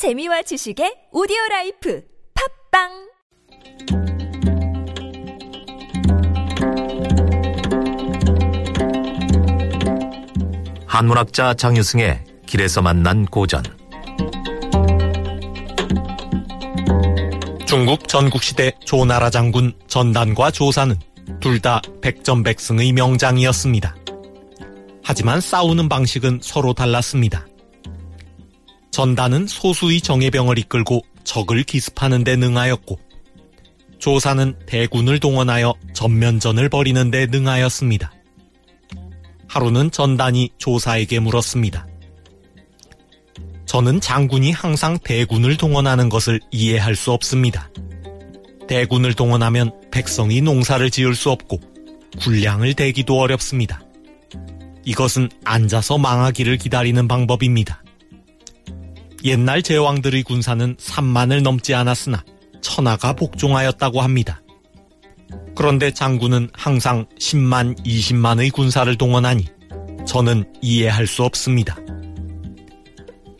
재미와 지식의 오디오 라이프 팟빵 한문학자 장유승의 길에서 만난 고전 중국 전국시대 조나라 장군 전단과 조사는 둘 다 백전백승의 명장이었습니다. 하지만 싸우는 방식은 서로 달랐습니다. 전단은 소수의 정예병을 이끌고 적을 기습하는 데 능하였고 조사는 대군을 동원하여 전면전을 벌이는 데 능하였습니다. 하루는 전단이 조사에게 물었습니다. 저는 장군이 항상 대군을 동원하는 것을 이해할 수 없습니다. 대군을 동원하면 백성이 농사를 지을 수 없고 군량을 대기도 어렵습니다. 이것은 앉아서 망하기를 기다리는 방법입니다. 옛날 제왕들의 군사는 3만을 넘지 않았으나 천하가 복종하였다고 합니다. 그런데 장군은 항상 10만, 20만의 군사를 동원하니 저는 이해할 수 없습니다.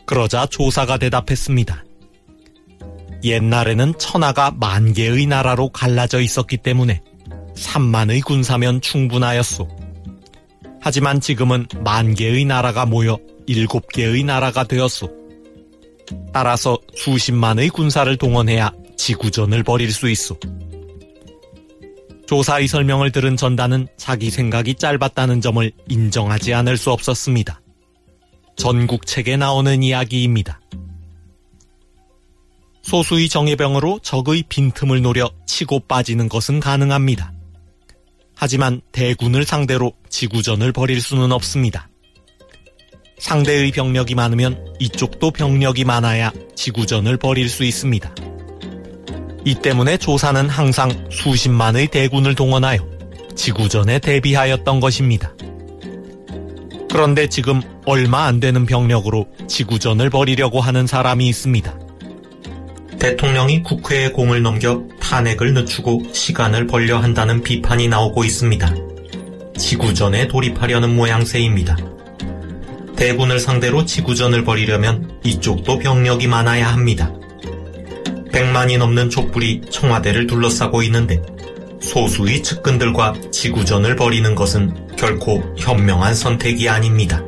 그러자 조사가 대답했습니다. 옛날에는 천하가 만 개의 나라로 갈라져 있었기 때문에 3만의 군사면 충분하였소. 하지만 지금은 만 개의 나라가 모여 7개의 나라가 되었소. 따라서 수십만의 군사를 동원해야 지구전을 벌일 수 있소. 조사의 설명을 들은 전단은 자기 생각이 짧았다는 점을 인정하지 않을 수 없었습니다. 전국책에 나오는 이야기입니다. 소수의 정예병으로 적의 빈틈을 노려 치고 빠지는 것은 가능합니다. 하지만 대군을 상대로 지구전을 벌일 수는 없습니다. 상대의 병력이 많으면 이쪽도 병력이 많아야 지구전을 벌일 수 있습니다. 이 때문에 조사는 항상 수십만의 대군을 동원하여 지구전에 대비하였던 것입니다. 그런데 지금 얼마 안 되는 병력으로 지구전을 벌이려고 하는 사람이 있습니다. 대통령이 국회에 공을 넘겨 탄핵을 늦추고 시간을 벌려 한다는 비판이 나오고 있습니다. 지구전에 돌입하려는 모양새입니다. 대군을 상대로 지구전을 벌이려면 이쪽도 병력이 많아야 합니다. 100만이 넘는 촛불이 청와대를 둘러싸고 있는데 소수의 측근들과 지구전을 벌이는 것은 결코 현명한 선택이 아닙니다.